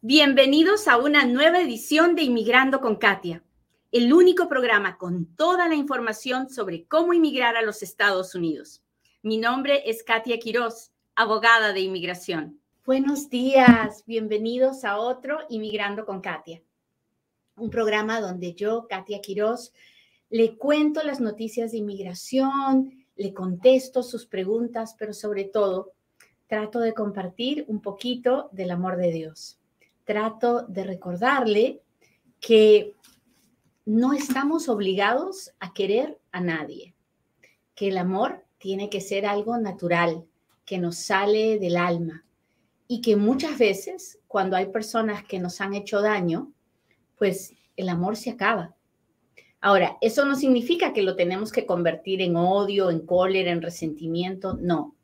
Bienvenidos a una nueva edición de Inmigrando con Katia, el único programa con toda la información sobre cómo inmigrar a los Estados Unidos. Mi nombre es Katia Quiroz, abogada de inmigración. Buenos días, bienvenidos a otro Inmigrando con Katia, un programa donde yo, Katia Quiroz, le cuento las noticias de inmigración, le contesto sus preguntas, pero sobre todo trato de compartir un poquito del amor de Dios trato de recordarle que no estamos obligados a querer a nadie, que el amor tiene que ser algo natural, que nos sale del alma y que muchas veces cuando hay personas que nos han hecho daño, pues el amor se acaba. Ahora, eso no significa que lo tenemos que convertir en odio, en cólera, en resentimiento, no.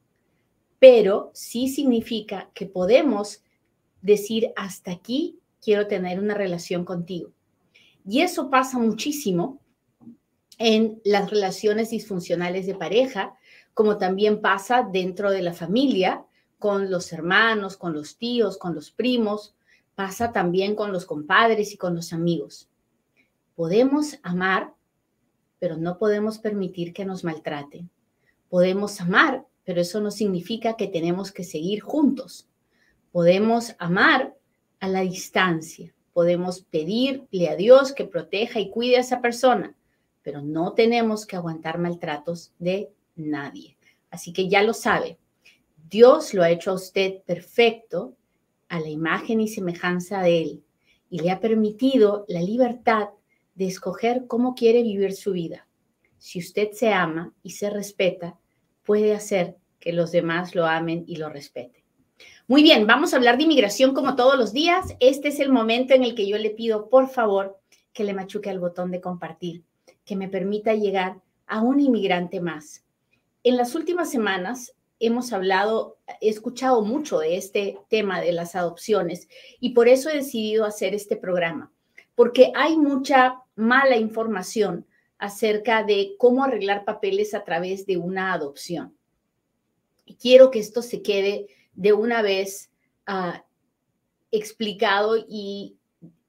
Pero sí significa que podemos decir, hasta aquí quiero tener una relación contigo. Y eso pasa muchísimo en las relaciones disfuncionales de pareja, como también pasa dentro de la familia, con los hermanos, con los tíos, con los primos, pasa también con los compadres y con los amigos. Podemos amar, pero no podemos permitir que nos maltraten. Podemos amar, pero eso no significa que tenemos que seguir juntos. Podemos amar a la distancia, podemos pedirle a Dios que proteja y cuide a esa persona, pero no tenemos que aguantar maltratos de nadie. Así que ya lo sabe, Dios lo ha hecho a usted perfecto a la imagen y semejanza de Él y le ha permitido la libertad de escoger cómo quiere vivir su vida. Si usted se ama y se respeta, puede hacer que los demás lo amen y lo respeten. Muy bien, vamos a hablar de inmigración como todos los días. Este es el momento en el que yo le pido, por favor, que le machuque al botón de compartir, que me permita llegar a un inmigrante más. En las últimas semanas hemos hablado, he escuchado mucho de este tema de las adopciones y por eso he decidido hacer este programa, porque hay mucha mala información acerca de cómo arreglar papeles a través de una adopción. Y quiero que esto se quede de una vez ah, explicado y,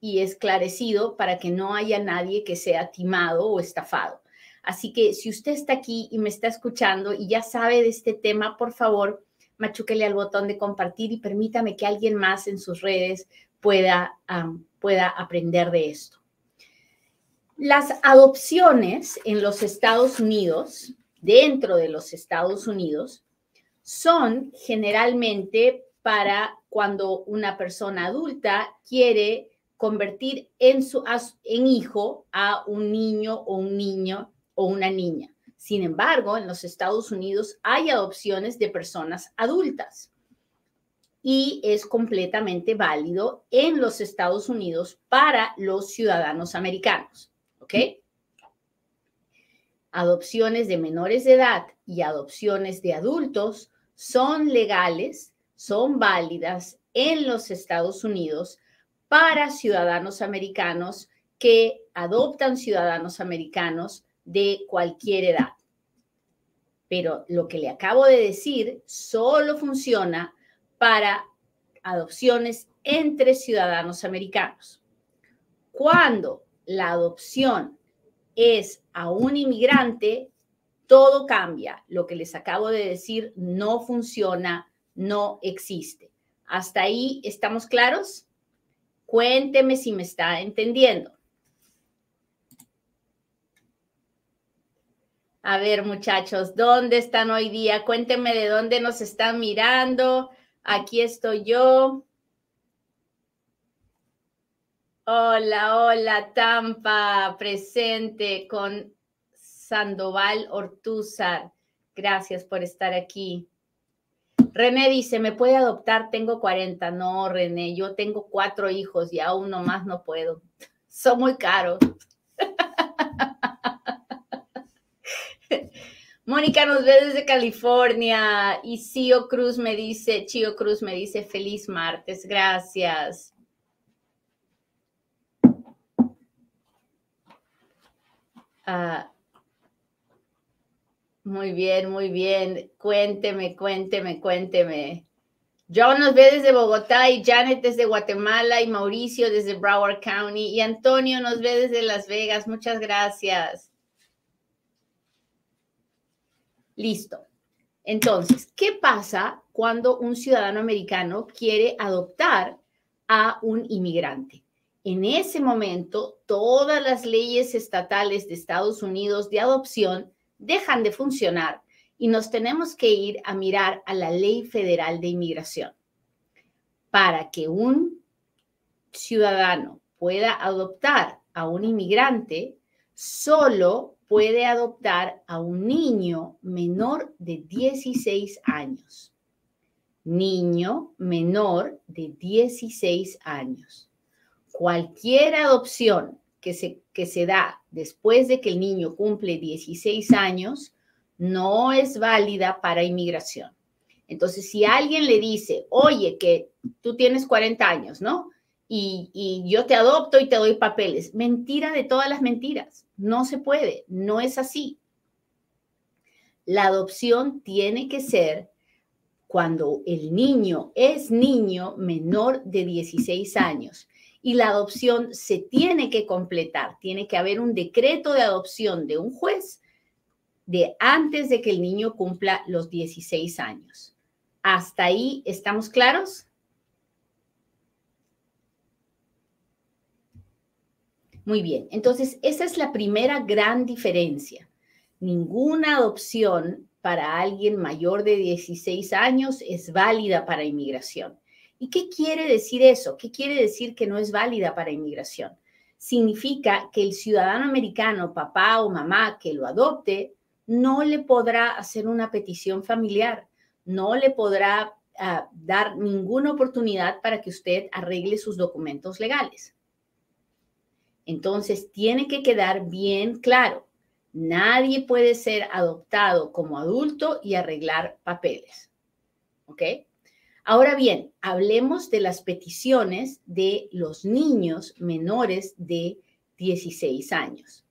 esclarecido para que no haya nadie que sea timado o estafado. Así que si usted está aquí y me está escuchando y ya sabe de este tema, por favor, machúquele al botón de compartir y permítame que alguien más en sus redes pueda, pueda aprender de esto. Las adopciones en los Estados Unidos, dentro de los Estados Unidos, son generalmente para cuando una persona adulta quiere convertir en, su, en hijo a un niño o un niño o una niña. Sin embargo, en los Estados Unidos hay adopciones de personas adultas y es completamente válido en los Estados Unidos para los ciudadanos americanos. ¿Ok? Adopciones de menores de edad y adopciones de adultos son legales, son válidas en los Estados Unidos para ciudadanos americanos que adoptan ciudadanos americanos de cualquier edad. Pero lo que le acabo de decir solo funciona para adopciones entre ciudadanos americanos. Cuando la adopción es a un inmigrante, todo cambia. Lo que les acabo de decir no funciona, no existe. ¿Hasta ahí estamos claros? Cuénteme si me está entendiendo. A ver, muchachos, ¿dónde están hoy día? Cuéntenme de dónde nos están mirando. Aquí estoy yo. Hola, hola, Tampa, presente con Sandoval Ortúzar. Gracias por estar aquí. René dice, ¿me puede adoptar? Tengo 40. No, René, yo tengo cuatro hijos y aún no más no puedo. Son muy caros. Mónica nos ve desde California y Chio Cruz me dice, Chio Cruz me dice, feliz martes, gracias. Ah, muy bien, muy bien. Cuénteme, cuénteme, cuénteme. John nos ve desde Bogotá y Janet desde Guatemala y Mauricio desde Broward County y Antonio nos ve desde Las Vegas. Muchas gracias. Listo. Entonces, ¿qué pasa cuando un ciudadano americano quiere adoptar a un inmigrante? En ese momento, todas las leyes estatales de Estados Unidos de adopción dejan de funcionar y nos tenemos que ir a mirar a la ley federal de inmigración. Para que un ciudadano pueda adoptar a un inmigrante, solo puede adoptar a un niño menor de 16 años. Niño menor de 16 años. Cualquier adopción que se, que se da después de que el niño cumple 16 años no es válida para inmigración. Entonces, si alguien le dice, oye, que tú tienes 40 años, ¿no? Y, y, yo te adopto y te doy papeles. Mentira de todas las mentiras. No se puede, no es así. La adopción tiene que ser cuando el niño es niño menor de 16 años y la adopción se tiene que completar. Tiene que haber un decreto de adopción de un juez de antes de que el niño cumpla los 16 años. ¿Hasta ahí estamos claros? Muy bien, entonces esa es la primera gran diferencia. Ninguna adopción para alguien mayor de 16 años es válida para inmigración. ¿Y qué quiere decir eso? ¿Qué quiere decir que no es válida para inmigración? Significa que el ciudadano americano, papá o mamá que lo adopte, no le podrá hacer una petición familiar, no le podrá ah, dar ninguna oportunidad para que usted arregle sus documentos legales. Entonces, tiene que quedar bien claro, nadie puede ser adoptado como adulto y arreglar papeles. ¿Ok? Ahora bien, hablemos de las peticiones de los niños menores de 16 años.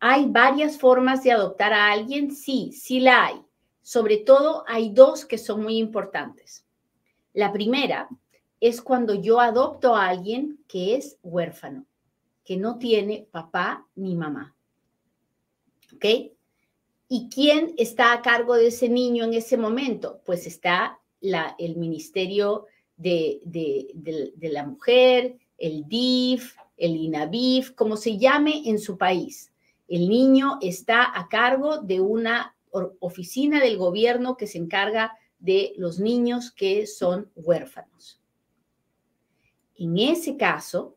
¿Hay varias formas de adoptar a alguien? Sí, sí la hay. Sobre todo hay dos que son muy importantes. La primera es cuando yo adopto a alguien que es huérfano, que no tiene papá ni mamá. ¿Ok? ¿Y quién está a cargo de ese niño en ese momento? Pues está la, el Ministerio de, de la Mujer, el DIF, el INAVIF, como se llame en su país. El niño está a cargo de una oficina del gobierno que se encarga de los niños que son huérfanos. En ese caso,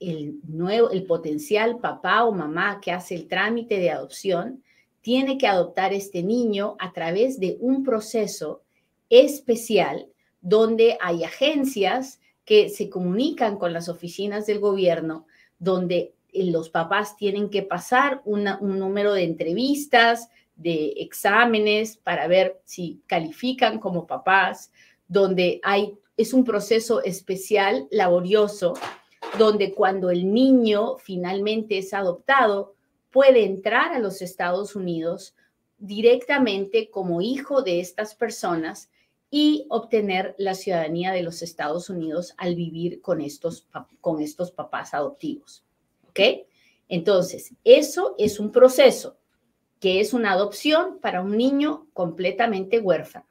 el, nuevo, el potencial papá o mamá que hace el trámite de adopción tiene que adoptar este niño a través de un proceso especial donde hay agencias que se comunican con las oficinas del gobierno, donde los papás tienen que pasar un número de entrevistas, de exámenes para ver si califican como papás, donde hay, es un proceso especial, laborioso, donde cuando el niño finalmente es adoptado, puede entrar a los Estados Unidos directamente como hijo de estas personas y obtener la ciudadanía de los Estados Unidos al vivir con estos, con estos papás adoptivos. ¿Ok? Entonces, eso es un proceso que es una adopción para un niño completamente huérfano.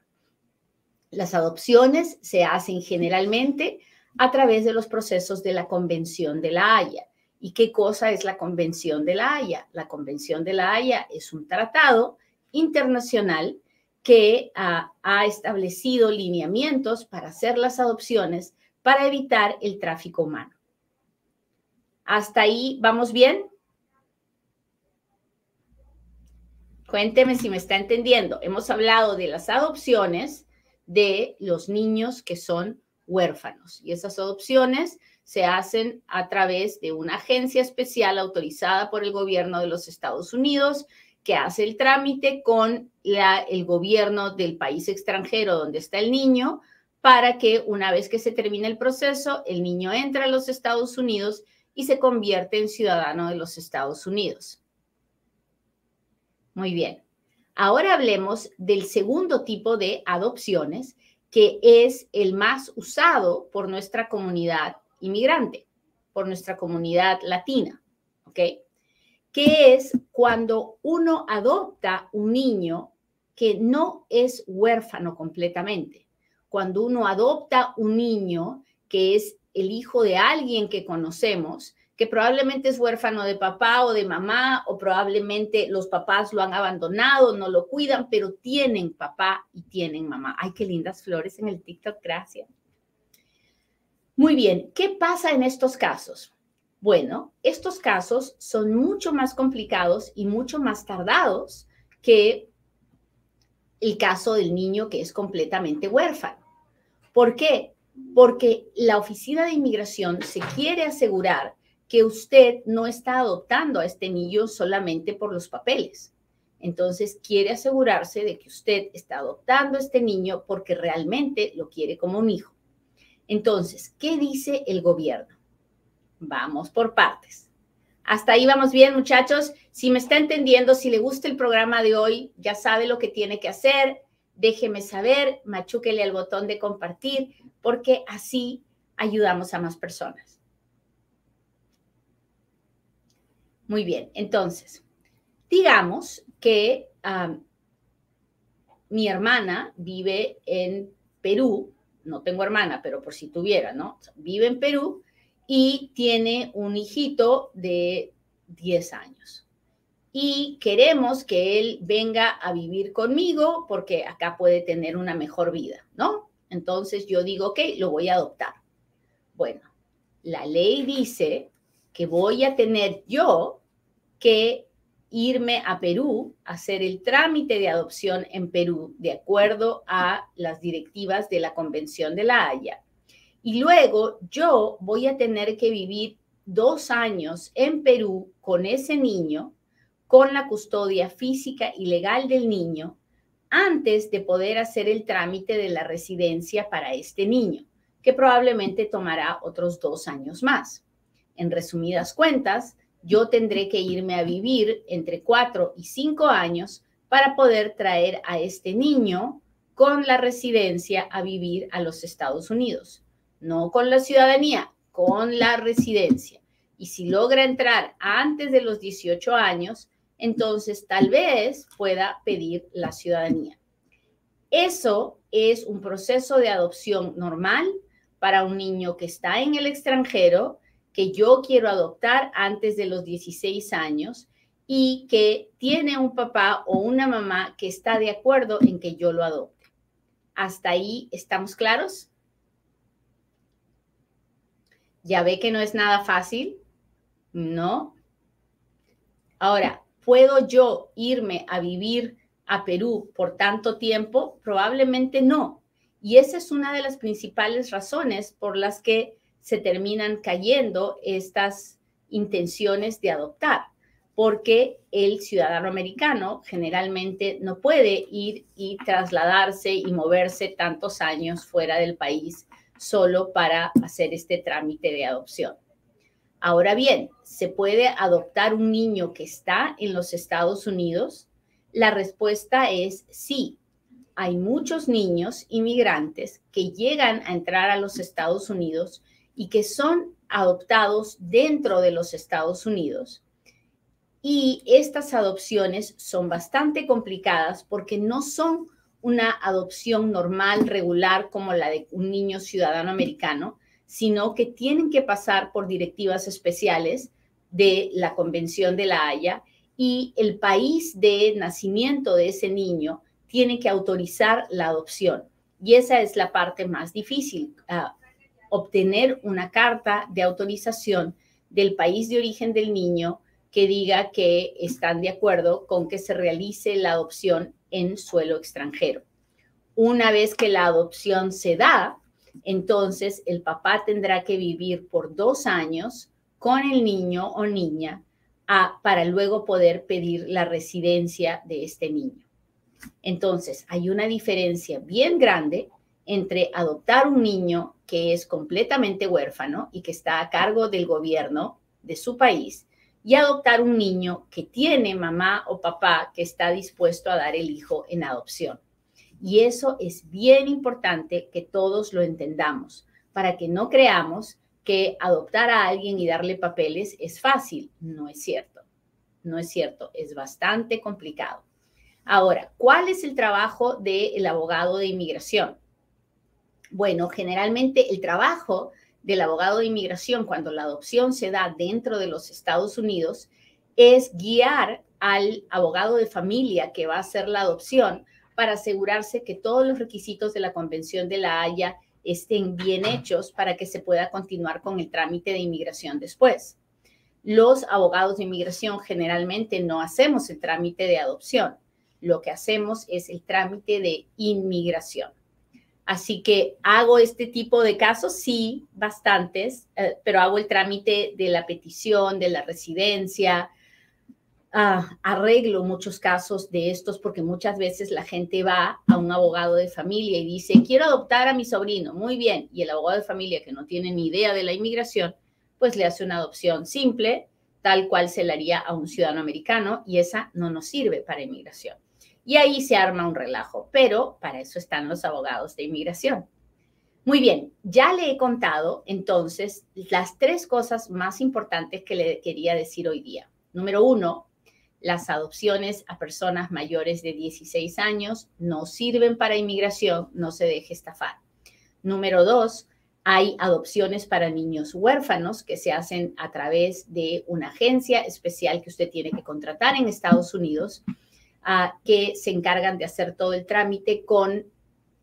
Las adopciones se hacen generalmente a través de los procesos de la Convención de la Haya. ¿Y qué cosa es la Convención de la Haya? La Convención de la Haya es un tratado internacional que ha, establecido lineamientos para hacer las adopciones para evitar el tráfico humano. ¿Hasta ahí vamos bien? Cuénteme si me está entendiendo. Hemos hablado de las adopciones de los niños que son huérfanos y esas adopciones se hacen a través de una agencia especial autorizada por el gobierno de los Estados Unidos que hace el trámite con el gobierno del país extranjero donde está el niño para que una vez que se termine el proceso, el niño entre a los Estados Unidos y se convierte en ciudadano de los Estados Unidos. Muy bien. Ahora hablemos del segundo tipo de adopciones, que es el más usado por nuestra comunidad inmigrante, por nuestra comunidad latina, ¿ok? Que es cuando uno adopta un niño que no es huérfano completamente, cuando uno adopta un niño que es el hijo de alguien que conocemos, que probablemente es huérfano de papá o de mamá, o probablemente los papás lo han abandonado, no lo cuidan, pero tienen papá y tienen mamá. Ay, qué lindas flores en el TikTok, gracias. Muy bien, ¿qué pasa en estos casos? Bueno, estos casos son mucho más complicados y mucho más tardados que el caso del niño que es completamente huérfano. ¿Por qué? Porque la Oficina de Inmigración se quiere asegurar que usted no está adoptando a este niño solamente por los papeles. Entonces, quiere asegurarse de que usted está adoptando a este niño porque realmente lo quiere como un hijo. Entonces, ¿qué dice el gobierno? Vamos por partes. Hasta ahí vamos bien, muchachos. Si me está entendiendo, si le gusta el programa de hoy, ya sabe lo que tiene que hacer. Déjeme saber, machúquele al botón de compartir, porque así ayudamos a más personas. Muy bien, entonces, digamos que mi hermana vive en Perú, no tengo hermana, pero por si tuviera, ¿no? Vive en Perú y tiene un hijito de 10 años. Y queremos que él venga a vivir conmigo porque acá puede tener una mejor vida, ¿no? Entonces yo digo, ok, lo voy a adoptar. Bueno, la ley dice que voy a tener yo que irme a Perú a hacer el trámite de adopción en Perú, de acuerdo a las directivas de la Convención de la Haya. Y luego yo voy a tener que vivir dos años en Perú con ese niño, con la custodia física y legal del niño, antes de poder hacer el trámite de la residencia para este niño, que probablemente tomará otros dos años más. En resumidas cuentas, yo tendré que irme a vivir entre cuatro y cinco años para poder traer a este niño con la residencia a vivir a los Estados Unidos. No con la ciudadanía, con la residencia. Y si logra entrar antes de los 18 años, entonces tal vez pueda pedir la ciudadanía. Eso es un proceso de adopción normal para un niño que está en el extranjero que yo quiero adoptar antes de los 16 años y que tiene un papá o una mamá que está de acuerdo en que yo lo adopte. ¿Hasta ahí estamos claros? Ya ve que no es nada fácil, ¿no? Ahora, ¿puedo yo irme a vivir a Perú por tanto tiempo? Probablemente no. Y esa es una de las principales razones por las que se terminan cayendo estas intenciones de adoptar, porque el ciudadano americano generalmente no puede ir y trasladarse y moverse tantos años fuera del país solo para hacer este trámite de adopción. Ahora bien, ¿se puede adoptar un niño que está en los Estados Unidos? La respuesta es sí. Hay muchos niños inmigrantes que llegan a entrar a los Estados Unidos y que son adoptados dentro de los Estados Unidos. Y estas adopciones son bastante complicadas porque no son una adopción normal, regular, como la de un niño ciudadano americano, sino que tienen que pasar por directivas especiales de la Convención de la Haya y el país de nacimiento de ese niño tiene que autorizar la adopción. Y esa es la parte más difícil. Ah, obtener una carta de autorización del país de origen del niño que diga que están de acuerdo con que se realice la adopción en suelo extranjero. Una vez que la adopción se da, entonces el papá tendrá que vivir por dos años con el niño o niña para luego poder pedir la residencia de este niño. Entonces, hay una diferencia bien grande entre adoptar un niño que es completamente huérfano y que está a cargo del gobierno de su país y adoptar un niño que tiene mamá o papá que está dispuesto a dar el hijo en adopción. Y eso es bien importante que todos lo entendamos para que no creamos que adoptar a alguien y darle papeles es fácil. No es cierto. No es cierto. Es bastante complicado. Ahora, ¿cuál es el trabajo del abogado de inmigración? Bueno, generalmente el trabajo del abogado de inmigración cuando la adopción se da dentro de los Estados Unidos es guiar al abogado de familia que va a hacer la adopción para asegurarse que todos los requisitos de la Convención de la Haya estén bien hechos para que se pueda continuar con el trámite de inmigración después. Los abogados de inmigración generalmente no hacemos el trámite de adopción, lo que hacemos es el trámite de inmigración. Así que hago este tipo de casos, sí, bastantes, eh, pero hago el trámite de la petición, de la residencia, Ah, arreglo muchos casos de estos porque muchas veces la gente va a un abogado de familia y dice, quiero adoptar a mi sobrino, muy bien, y el abogado de familia que no tiene ni idea de la inmigración, pues le hace una adopción simple, tal cual se le haría a un ciudadano americano, y esa no nos sirve para inmigración. Y ahí se arma un relajo, pero para eso están los abogados de inmigración. Muy bien, ya le he contado entonces las tres cosas más importantes que le quería decir hoy día. Número uno, las adopciones a personas mayores de 16 años no sirven para inmigración, no se deje estafar. Número dos, hay adopciones para niños huérfanos que se hacen a través de una agencia especial que usted tiene que contratar en Estados Unidos, que se encargan de hacer todo el trámite con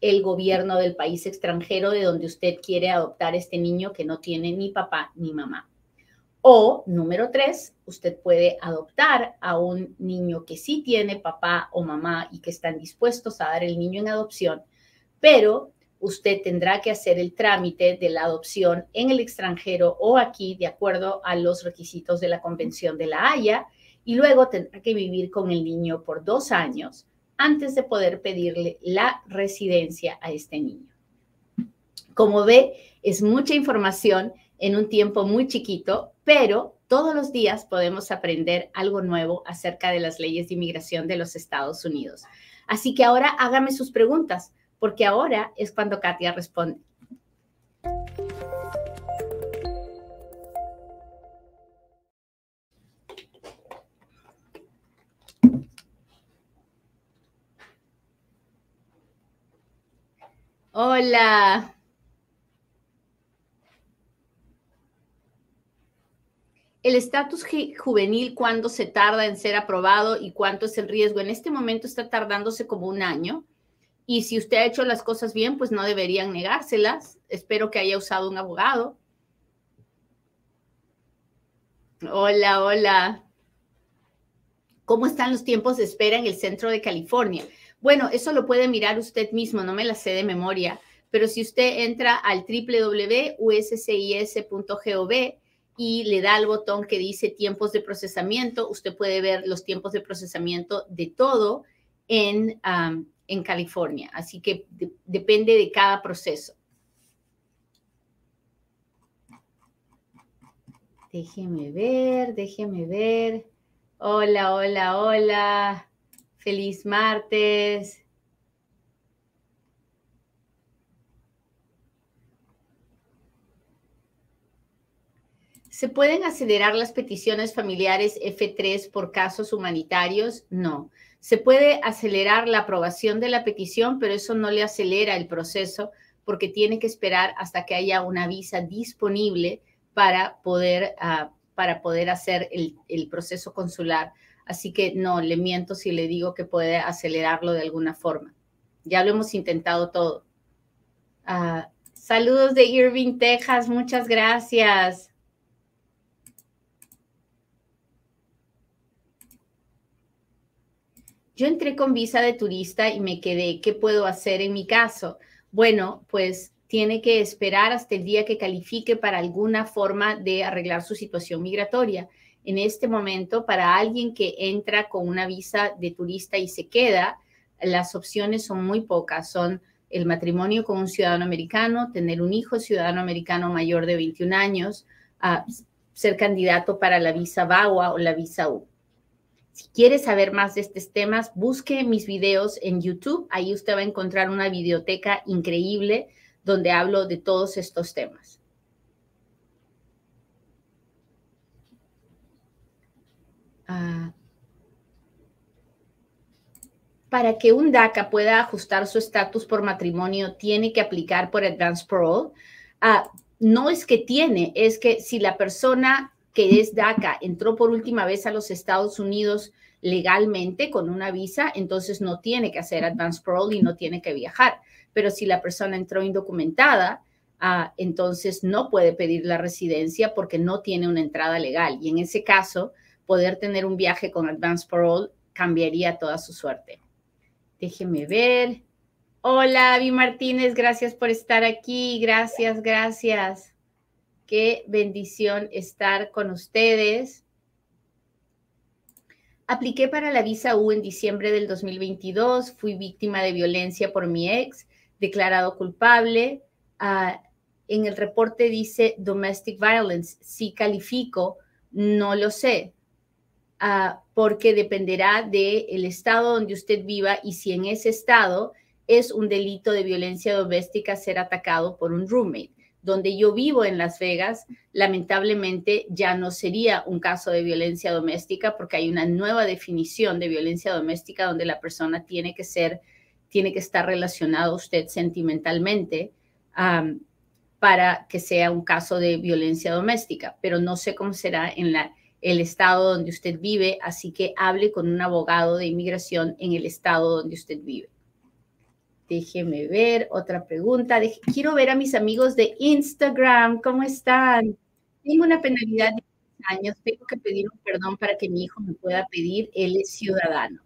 el gobierno del país extranjero de donde usted quiere adoptar este niño que no tiene ni papá ni mamá. O, número tres, usted puede adoptar a un niño que sí tiene papá o mamá y que están dispuestos a dar el niño en adopción, pero usted tendrá que hacer el trámite de la adopción en el extranjero o aquí de acuerdo a los requisitos de la Convención de la Haya y luego tendrá que vivir con el niño por dos años antes de poder pedirle la residencia a este niño. Como ve, es mucha información en un tiempo muy chiquito, pero todos los días podemos aprender algo nuevo acerca de las leyes de inmigración de los Estados Unidos. Así que ahora hágame sus preguntas, porque ahora es cuando Katia responde. Hola. el estatus juvenil, cuándo se tarda en ser aprobado y cuánto es el riesgo. En este momento está tardándose como un año. Y si usted ha hecho las cosas bien, pues no deberían negárselas. Espero que haya usado un abogado. Hola, hola. ¿Cómo están los tiempos de espera en el centro de California? Bueno, eso lo puede mirar usted mismo, no me la sé de memoria, pero si usted entra al www.uscis.gov, y le da al botón que dice tiempos de procesamiento. Usted puede ver los tiempos de procesamiento de todo en, en California. Así que depende de cada proceso. Déjeme ver, déjeme ver. Hola, hola, hola. Feliz martes. ¿Se pueden acelerar las peticiones familiares F3 por casos humanitarios? No. Se puede acelerar la aprobación de la petición, pero eso no le acelera el proceso porque tiene que esperar hasta que haya una visa disponible para poder, ah, para poder hacer el, proceso consular. Así que no, le miento si le digo que puede acelerarlo de alguna forma. Ya lo hemos intentado todo. Ah, saludos de Irving, Texas. Muchas gracias. Yo entré con visa de turista y me quedé. ¿Qué puedo hacer en mi caso? Bueno, pues tiene que esperar hasta el día que califique para alguna forma de arreglar su situación migratoria. En este momento, para alguien que entra con una visa de turista y se queda, las opciones son muy pocas. Son el matrimonio con un ciudadano americano, tener un hijo ciudadano americano mayor de 21 años, ser candidato para la visa VAWA o la visa U. Si quiere saber más de estos temas, busque mis videos en YouTube. Ahí usted va a encontrar una videoteca increíble donde hablo de todos estos temas. Ah. para que un DACA pueda ajustar su estatus por matrimonio, tiene que aplicar por Advance Parole. Ah, no es que tiene, es que si la persona que es DACA entró por última vez a los Estados Unidos legalmente con una visa, entonces no tiene que hacer advance parole y no tiene que viajar. Pero si la persona entró indocumentada, ah, entonces no puede pedir la residencia porque no tiene una entrada legal. Y en ese caso, poder tener un viaje con advance parole cambiaría toda su suerte. Déjeme ver. Hola, Vi Martínez, gracias por estar aquí. Gracias, gracias. Qué bendición estar con ustedes. Apliqué para la visa U en diciembre del 2022. Fui víctima de violencia por mi ex, declarado culpable. Ah, en el reporte dice domestic violence. Si califico, no lo sé, ah, porque dependerá del estado donde usted viva y si en ese estado es un delito de violencia doméstica ser atacado por un roommate donde yo vivo en Las Vegas, lamentablemente ya no sería un caso de violencia doméstica porque hay una nueva definición de violencia doméstica donde la persona tiene que ser, tiene que estar relacionada a usted sentimentalmente para que sea un caso de violencia doméstica, pero no sé cómo será en el estado donde usted vive, así que hable con un abogado de inmigración en el estado donde usted vive. Déjeme ver otra pregunta. quiero ver a mis amigos de Instagram. ¿Cómo están? Tengo una penalidad de 10 años. Tengo que pedir un perdón para que mi hijo me pueda pedir. Él es ciudadano.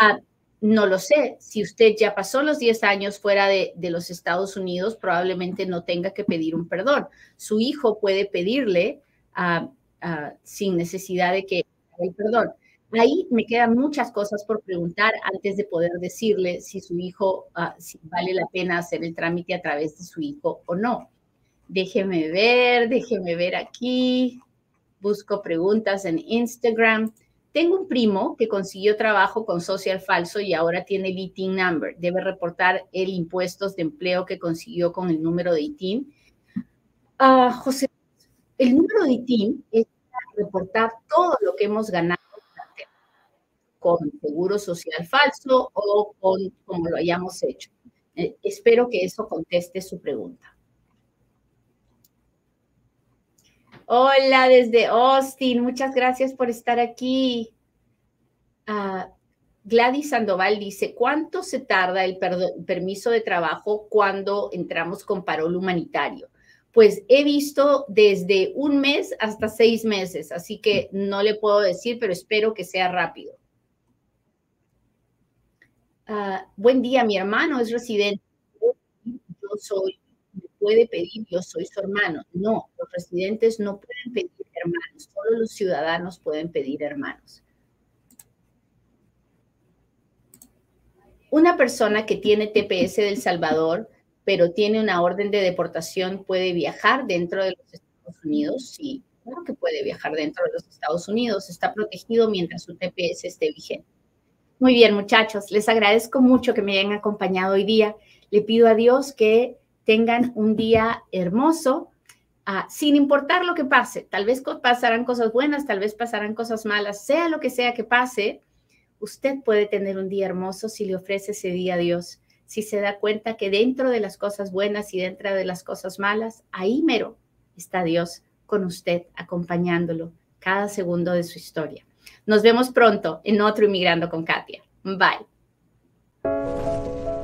Ah, no lo sé. Si usted ya pasó los 10 años fuera de, los Estados Unidos, probablemente no tenga que pedir un perdón. Su hijo puede pedirle ah, ah, sin necesidad de que el perdón. Ahí me quedan muchas cosas por preguntar antes de poder decirle si su hijo, ah, vale la pena hacer el trámite a través de su hijo o no. Déjeme ver, déjeme ver aquí. Busco preguntas en Instagram. Tengo un primo que consiguió trabajo con social falso y ahora tiene el ITIN number. Debe reportar el impuestos de empleo que consiguió con el número de ITIN. Ah, José, el número de ITIN es para reportar todo lo que hemos ganado con seguro social falso o con como lo hayamos hecho. Eh, espero que eso conteste su pregunta. Hola desde Austin, muchas gracias por estar aquí. Ah, Gladys Sandoval dice, ¿cuánto se tarda el permiso de trabajo cuando entramos con parol humanitario? Pues he visto desde un mes hasta seis meses, así que no le puedo decir, pero espero que sea rápido. Ah, buen día, mi hermano es residente. Yo soy, puede pedir, yo soy su hermano. No, los residentes no pueden pedir hermanos, solo los ciudadanos pueden pedir hermanos. Una persona que tiene TPS del Salvador, pero tiene una orden de deportación, ¿puede viajar dentro de los Estados Unidos? Sí, claro que puede viajar dentro de los Estados Unidos. Está protegido mientras su TPS esté vigente. Muy bien, muchachos, les agradezco mucho que me hayan acompañado hoy día. Le pido a Dios que tengan un día hermoso, ah, sin importar lo que pase. Tal vez pasarán cosas buenas, tal vez pasarán cosas malas, sea lo que sea que pase, usted puede tener un día hermoso si le ofrece ese día a Dios, si se da cuenta que dentro de las cosas buenas y dentro de las cosas malas, ahí mero está Dios con usted, acompañándolo cada segundo de su historia. Nos vemos pronto en otro Inmigrando con Katia. Bye.